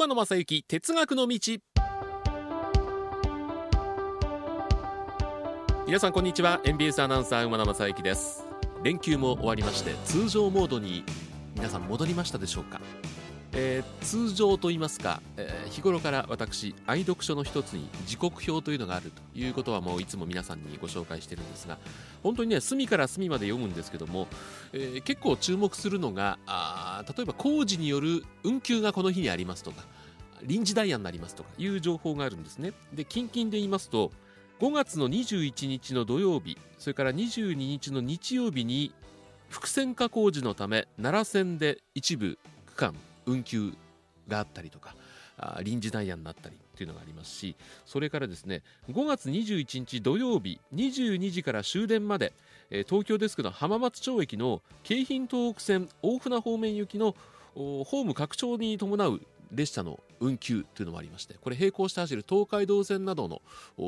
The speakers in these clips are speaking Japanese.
馬野正幸哲学の道。皆さんこんにちは。NBS アナウンサー馬野正幸です。連休も終わりまして通常モードに皆さん戻りましたでしょうか？えー、通常といいますか、えー、日頃から私愛読書の一つに時刻表というのがあるということはもういつも皆さんにご紹介してるんですが本当にね隅から隅まで読むんですけども、えー、結構注目するのがあ例えば工事による運休がこの日にありますとか臨時ダイヤになりますとかいう情報があるんですね。で近々で言いますと5月の21日の土曜日それから22日の日曜日に複線化工事のため奈良線で一部区間運休があったりとか臨時ダイヤになったりというのがありますしそれからですね5月21日土曜日22時から終電まで東京デスクの浜松町駅の京浜東北線大船方面行きのホーム拡張に伴う列車の運休というのもありましてこれ並行して走る東海道線などの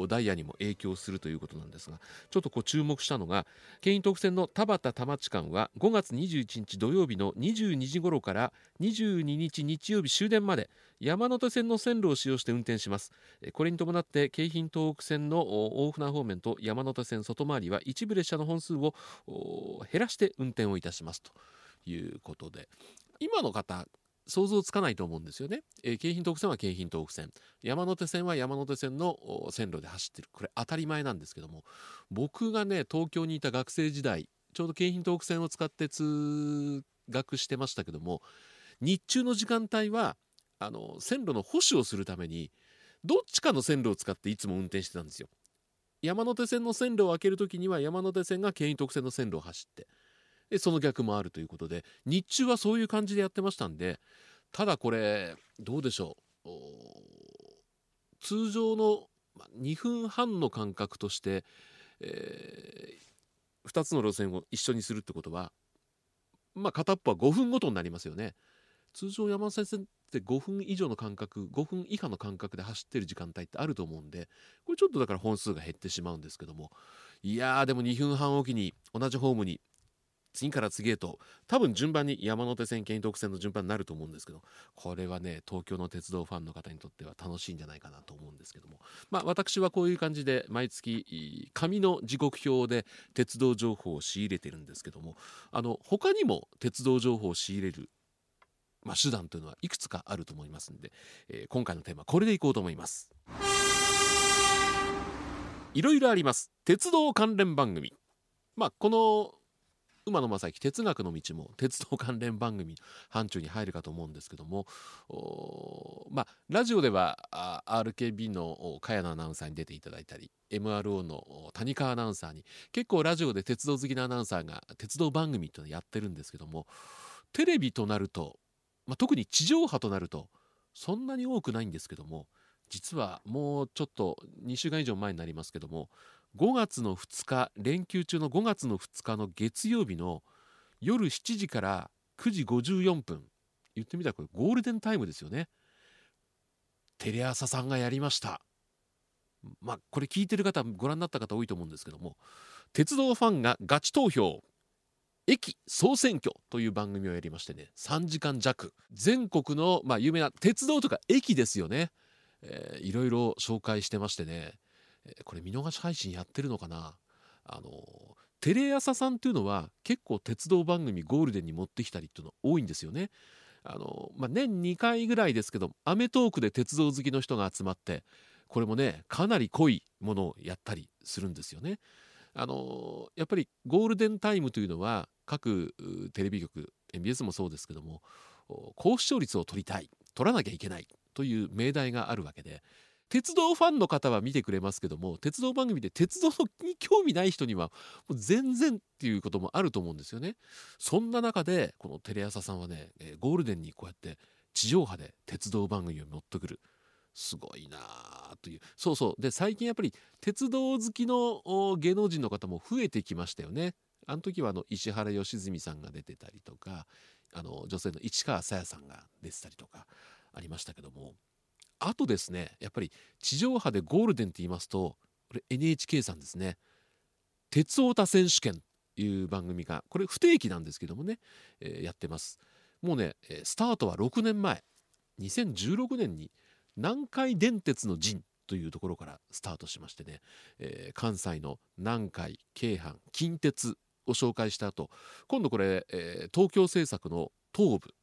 ダイヤにも影響するということなんですがちょっとこう注目したのが京浜東北線の田端田町間は5月21日土曜日の22時頃から22日日曜日終電まで山手線の線路を使用して運転します。これに伴って京浜東北線の大船方面と山手線外回りは一部列車の本数を減らして運転をいたしますということで今の方想像つかないと思うんですよね、えー、京浜東北線は京浜東北線。山手線は山手線の線路で走ってる。これ当たり前なんですけども。僕がね東京にいた学生時代ちょうど京浜東北線を使って通学してましたけども日中の時間帯はあの線路の保守をするためにどっちかの線路を使っていつも運転してたんですよ。山手線の線路を開ける時には山手線が京浜東北線の線路を走ってその逆もあるということで日中はそういう感じでやってましたんでただこれどうでしょう通常の2分半の間隔として、えー、2つの路線を一緒にするってことはまあ片っぽは5分ごとになりますよね。通常山手線って5分以上の間隔5分以下の間隔で走ってる時間帯ってあると思うんでこれちょっとだから本数が減ってしまうんですけどもいやーでも2分半おきに同じホームに次から次へと多分順番に山手線京徳線の順番になると思うんですけどこれはね東京の鉄道ファンの方にとっては楽しいんじゃないかなと思うんですけども。まあ私はこういう感じで毎月紙の時刻表で鉄道情報を仕入れてるんですけどもあの他にも鉄道情報を仕入れるまあ、手段というのはいくつかあると思いますんで、えー、今回のテーマこれでいこうと思います。いろいろあります。鉄道関連番組。まあこの馬野正幸哲学の道も鉄道関連番組範疇に入るかと思うんですけどもまあラジオでは RKB の茅野アナウンサーに出ていただいたり MRO の谷川アナウンサーに結構ラジオで鉄道好きなアナウンサーが鉄道番組っていうのをやってるんですけどもテレビとなると、まあ、特に地上波となるとそんなに多くないんですけども実はもうちょっと2週間以上前になりますけども5月の2日連休中の5月の2日の月曜日の夜7時から9時54分。言ってみたらこれゴールデンタイムですよね。テレ朝さんがやりました。まあこれ聞いてる方ご覧になった方多いと思うんですけども。鉄道ファンがガチ投票。駅総選挙という番組をやりましてね。3時間弱。全国のまあ有名な鉄道とか駅ですよね、えー、いろいろ紹介してましてね。これ見逃し配信やってるのかな？あのテレ朝さんっていうのは結構鉄道番組ゴールデンに持ってきたりっていうの多いんですよね。あのまあ、年2回ぐらいですけど『アメトーーク』で鉄道好きの人が集まってこれもねかなり濃いものをやったりするんですよね。あのやっぱりゴールデンタイムというのは各テレビ局 MBS もそうですけども高視聴率を取りたい取らなきゃいけないという命題があるわけで鉄道ファンの方は見てくれますけども鉄道番組で鉄道に興味ない人にはもう全然っていうこともあると思うんですよね。そんな中でこのテレ朝さんはねえゴールデンにこうやって地上波で鉄道番組を持ってくるすごいなあというそうそうで最近やっぱり鉄道好きの芸能人の方も増えてきましたよね。あの時はあの石原良純さんが出てたりとかあの女性の市川さやさんが出てたりとかありましたけどもあとですねやっぱり地上波でゴールデンって言いますとこれ NHK さんですね「鉄オタ選手権」という番組がこれ不定期なんですけどもね、えー、やってます。もうねスタートは6年前2016年に南海電鉄の陣というところからスタートしましてね、えー、関西の南海京阪近鉄を紹介した後今度これ、えー、東京政策の東部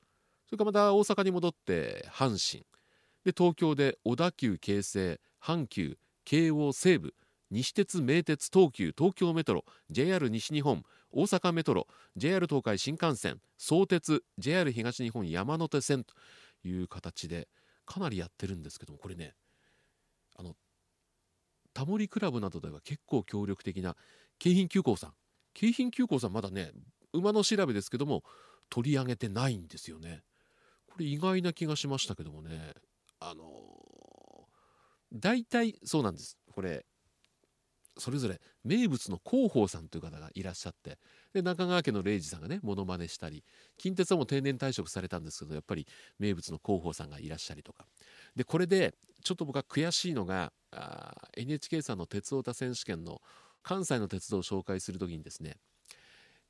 それからまた大阪に戻って阪神で東京で小田急京成阪急京王西武西鉄名鉄東急東京メトロ JR 西日本大阪メトロ JR 東海新幹線相鉄 JR 東日本山手線という形でかなりやってるんですけどもこれねあのタモリクラブなどでは結構協力的な京浜急行さん。京浜急行さんまだね馬の調べですけども取り上げてないんですよね。これ意外な気がしましたけどもね。あの大体そうなんです。これそれぞれ名物の広報さんという方がいらっしゃってで中川家の礼二さんがねモノマネしたり近鉄はもう定年退職されたんですけどやっぱり名物の広報さんがいらっしゃりとか。でこれでちょっと僕は悔しいのが NHK さんの鉄オタ選手権の関西の鉄道を紹介する時にですね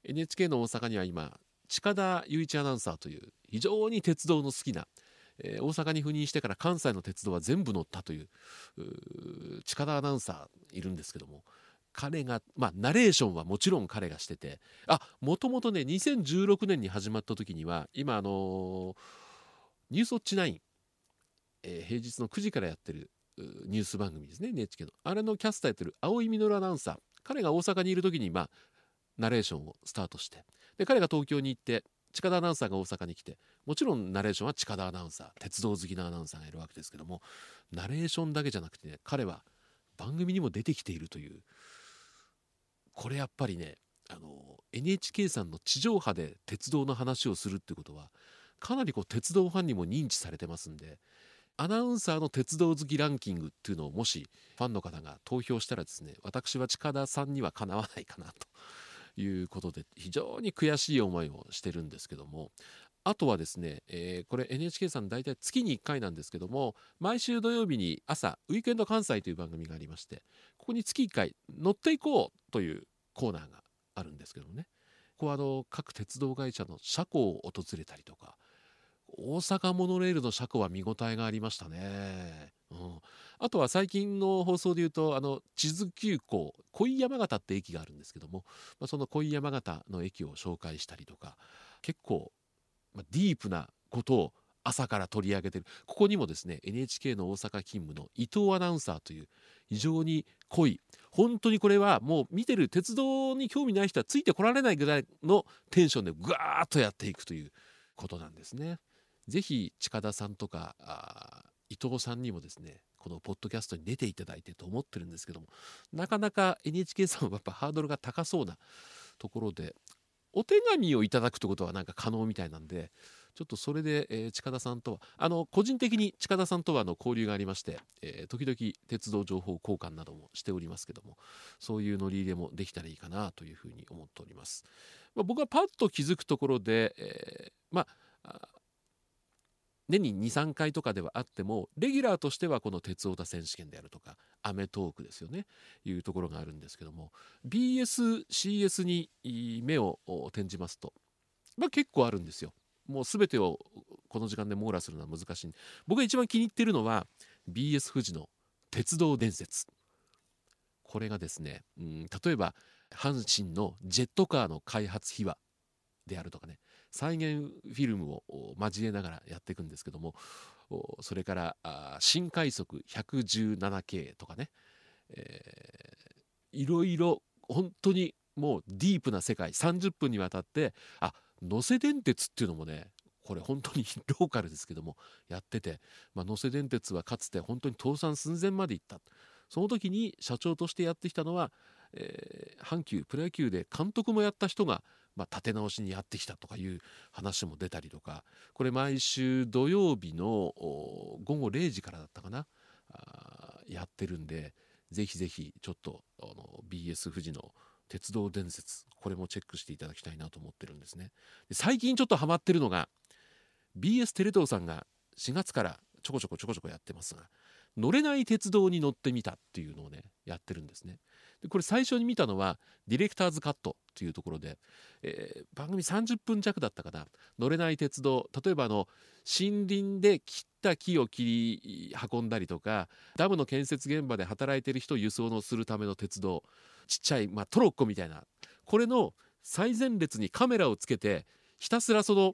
NHK の大阪には今近田雄一アナウンサーという非常に鉄道の好きなえー、大阪に赴任してから関西の鉄道は全部乗ったという近田アナウンサーいるんですけども彼がまあナレーションはもちろん彼がしててあもともとね2016年に始まった時には今あのー、ニュースウォッチ9、えー、平日の9時からやってるニュース番組ですね NHK の。あれのキャスターやってる青井実アナウンサー彼が大阪にいる時にまあナレーションをスタートしてで彼が東京に行って近田アナウンサーが大阪に来てもちろんナレーションは近田アナウンサー鉄道好きなアナウンサーがいるわけですけどもナレーションだけじゃなくてね彼は番組にも出てきているというこれやっぱりねあの NHK さんの地上波で鉄道の話をするってことはかなりこう鉄道ファンにも認知されてますんでアナウンサーの鉄道好きランキングっていうのをもしファンの方が投票したらですね私は近田さんにはかなわないかなということで非常に悔しい思いをしてるんですけどもあとはですね、えー、これ NHK さん大体月に1回なんですけども毎週土曜日に朝「ウィークエンド関西」という番組がありましてここに月1回「乗っていこう」というコーナーがあるんですけどもねここはあの各鉄道会社の車庫を訪れたりとか大阪モノレールの車庫は見応えがありましたね。うん、あとは最近の放送で言うとあの地図急行恋山形って駅があるんですけども、まあ、その恋山形の駅を紹介したりとか結構、まあ、ディープなことを朝から取り上げてるここにもですね NHK の大阪勤務の伊藤アナウンサーという非常に濃い本当にこれはもう見てる鉄道に興味ない人はついてこられないぐらいのテンションでぐわーっとやっていくということなんですね。ぜひ近田さんとか伊藤さんにもですねこのポッドキャストに出ていただいてと思ってるんですけどもなかなか NHK さんはやっぱハードルが高そうなところでお手紙をいただくってことはなんか可能みたいなんでちょっとそれで、えー、近田さんとはあの個人的に近田さんとはの交流がありまして、えー、時々鉄道情報交換などもしておりますけどもそういう乗り入れもできたらいいかなというふうに思っております。まあ、僕はパッと気づくところで、えー、まあ年に23回とかではあってもレギュラーとしてはこの鉄オタ選手権であるとかアメトーークですよねいうところがあるんですけども BSCS に目を転じますと、まあ、結構あるんですよ。もう全てをこの時間で網羅するのは難しい僕が一番気に入ってるのは BS 富士の鉄道伝説これがですね、うん、例えば阪神のジェットカーの開発秘話であるとかね再現フィルムを交えながらやっていくんですけどもそれから新快速 117K とかね、えー、いろいろ本当にもうディープな世界30分にわたってあ能勢電鉄っていうのもねこれ本当に ローカルですけどもやってて、まあ、能勢電鉄はかつて本当に倒産寸前まで行った。その時に社長としてやってきたのは、えー、阪急プロ野球で監督もやった人がまあ、立て直しにやってきたとかいう話も出たりとかこれ毎週土曜日の午後0時からだったかな？やってるんでぜひぜひちょっとあの BS 富士の鉄道伝説これもチェックしていただきたいなと思ってるんですねで最近ちょっとハマってるのが BS テレ東さんが4月からちょこちょこちょこちょこやってますが乗れない鉄道に乗ってみたっていうのをねやってるんですね。でこれ最初に見たのはディレクターズカットというところで、えー、番組30分弱だったかな。乗れない鉄道例えばあの森林で切った木を切り運んだりとかダムの建設現場で働いてる人を輸送のするための鉄道ちっちゃい、まあ、トロッコみたいな。これの最前列にカメラをつけてひたすらその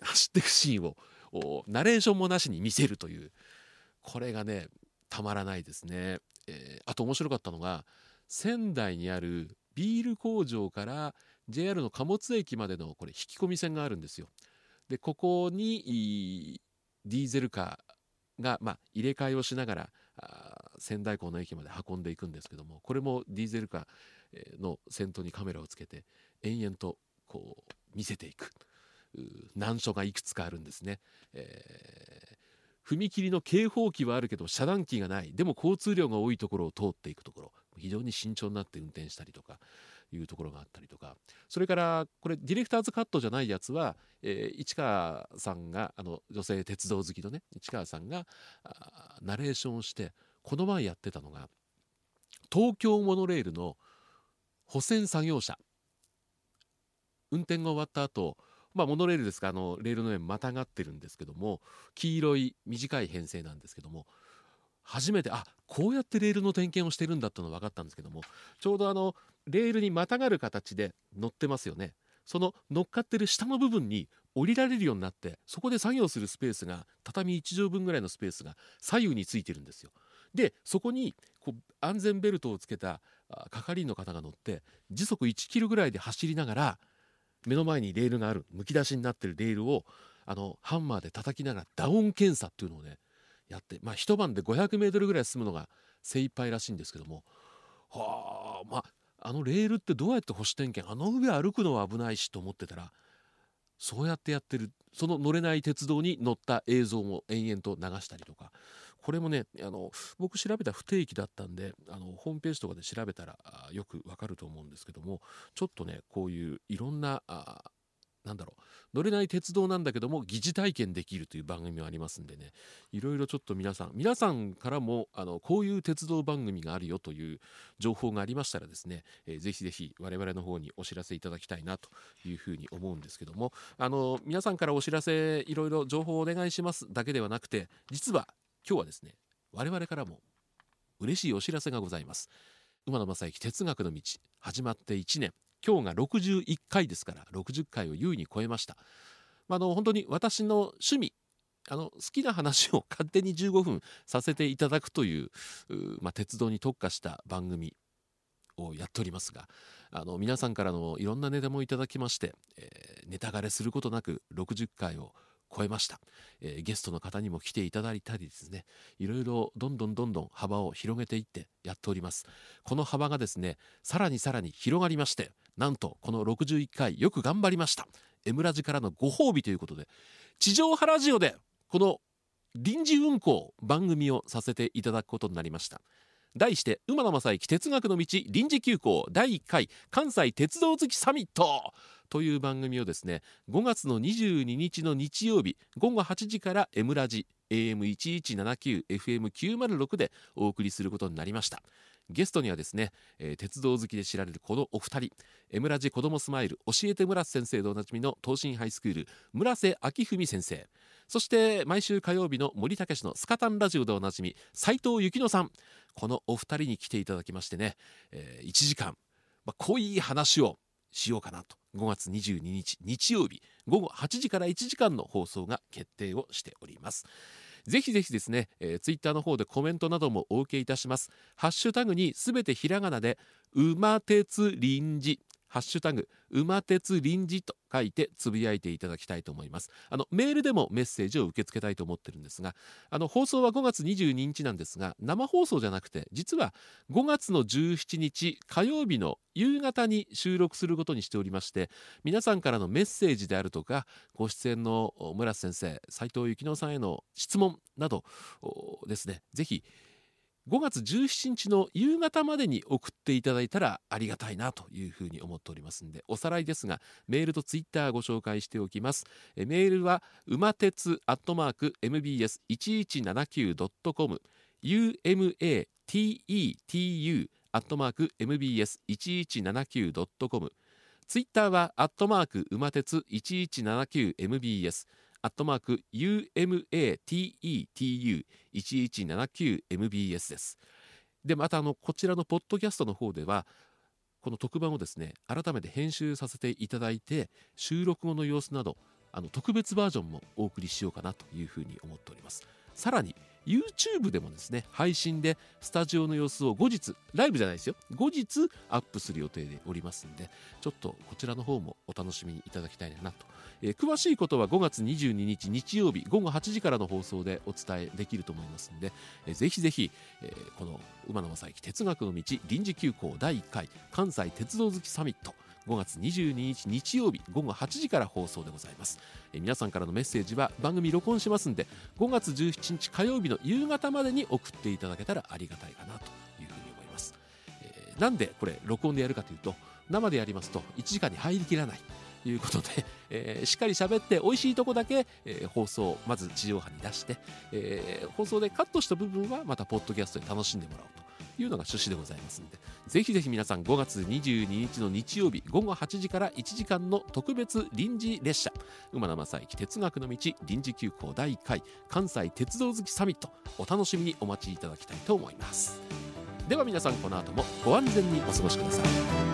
走っていくシーンをナレーションもなしに見せるという。これがねたまらないですね。えー、あと面白かったのが仙台にあるビール工場から JR の貨物駅までのこれ引き込み線があるんですよ。でここにディーゼルカーが、まあ、入れ替えをしながら仙台港の駅まで運んでいくんですけどもこれもディーゼルカーの先頭にカメラをつけて延々とこう見せていく難所がいくつかあるんですね。えー踏切の警報機はあるけど遮断機がないでも交通量が多いところを通っていくところ非常に慎重になって運転したりとかいうところがあったりとか。それからこれディレクターズカットじゃないやつは、えー、市川さんがあの女性鉄道好きのね市川さんがナレーションをしてこの前やってたのが東京モノレールの保線作業車。運転が終わった後まあ、モノレールですかあのレールの上またがってるんですけども黄色い短い編成なんですけども初めてあこうやってレールの点検をしてるんだっての分かったんですけどもちょうどあのレールにまたがる形で乗ってますよね。その乗っかってる下の部分に降りられるようになってそこで作業するスペースが畳1畳分ぐらいのスペースが左右についてるんですよ。でそこにこう安全ベルトをつけた係員の方が乗って時速1キロぐらいで走りながら目の前にレールがあるむき出しになってるレールをあのハンマーで叩きながらダウン検査っていうのをねやってまあ一晩で500メートルぐらい進むのが精一杯らしいんですけども。はあまああのレールってどうやって保守点検あの上歩くのは危ないしと思ってたらそうやってやってるその乗れない鉄道に乗った映像も延々と流したりとか。これもねあの僕調べた不定期だったんであのホームページとかで調べたらよくわかると思うんですけどもちょっとねこういういろんなあなんだろう。乗れない鉄道なんだけども疑似体験できるという番組もありますんでね。いろいろちょっと皆さん皆さんからもあのこういう鉄道番組があるよという情報がありましたらですね、えー、ぜひぜひ我々の方にお知らせいただきたいなというふうに思うんですけども。あの皆さんからお知らせいろいろ情報をお願いしますだけではなくて実は今日はですね我々からも嬉しいお知らせがございます。馬野正幸哲学の道始まって1年。今日が61回ですから60回を優に超えました、まあ、の本当に私の趣味あの好きな話を 勝手に15分させていただくというまあ、鉄道に特化した番組をやっておりますがあの皆さんからのいろんなネタもいただきまして、えー、ネタ枯れすることなく60回を超えました、えー、ゲストの方にも来ていただいたりですね。いろいろどんどんどんどん幅を広げていってやっております。この幅がですねさらにさらに広がりましてなんとこの61回よく頑張りました。M ラジからのご褒美ということで地上波ラジオでこの臨時運行番組をさせていただくことになりました。題して馬野正幸哲学の道臨時休校第1回関西鉄道好きサミット。という番組をですね5月の22日の日曜日午後8時から M ラジ AM1179 FM906 でお送りすることになりました。ゲストにはですね、えー、鉄道好きで知られるこのお二人 M ラジ子どもスマイル教えて村瀬先生でおなじみの東進ハイスクール村瀬明文先生。そして毎週火曜日の森武のスカタンラジオでおなじみ斉藤幸乃さん。このお二人に来ていただきましてね、えー、1時間、まあ、濃い話をしようかなと。5月22日日曜日午後8時から1時間の放送が決定をしております。ぜひぜひですね、えー、ツイッターの方でコメントなどもお受けいたします。ハッシュタグにすべてひらがなで馬鉄臨時ハッシュタグ馬鉄臨時と書いてつぶやいていただきたいと思います。あのメールでもメッセージを受け付けたいと思ってるんですがあの放送は5月22日なんですが生放送じゃなくて実は5月の17日火曜日の夕方に収録することにしておりまして皆さんからのメッセージであるとかご出演の村瀬先生斉藤幸乃さんへの質問などですねぜひ5月17日の夕方までに送っていただいたらありがたいなというふうに思っておりますんでおさらいですがメールとツイッターご紹介しておきます。メールは馬鉄アットマーク MBS1179.com umatetu アットマーク mbs1179.com ツイッターはアットマーク馬鉄 1179mbs アットマーク umatetu1179mbs です。でまたあのこちらのポッドキャストの方ではこの特番をですね改めて編集させていただいて収録後の様子などあの特別バージョンもお送りしようかなというふうに思っております。さらに YouTube でもですね配信でスタジオの様子を後日ライブじゃないですよ。後日アップする予定でおりますんでちょっとこちらの方もお楽しみいただきたいなと、えー、詳しいことは5月22日日曜日午後8時からの放送でお伝えできると思いますんで、えー、ぜひぜひ、えー、この馬野正幸哲学の道臨時休校第1回関西鉄道好きサミット5月22日日曜日午後8時から放送でございます、え皆さんからのメッセージは番組録音しますんで5月17日火曜日の夕方までに送っていただけたらありがたいかなというふうに思います、えー、なんでこれ録音でやるかというと生でやりますと1時間に入りきらないということで、えー、しっかり喋って美味しいとこだけ、えー、放送まず地上波に出して、えー、放送でカットした部分はまたポッドキャストで楽しんでもらおうと。いうのが趣旨でございますのでぜひぜひ皆さん5月22日の日曜日午後8時から1時間の特別臨時列車馬名正幸哲学の道臨時急行第1回関西鉄道好きサミットお楽しみにお待ちいただきたいと思います。では皆さんこの後もご安全にお過ごしください。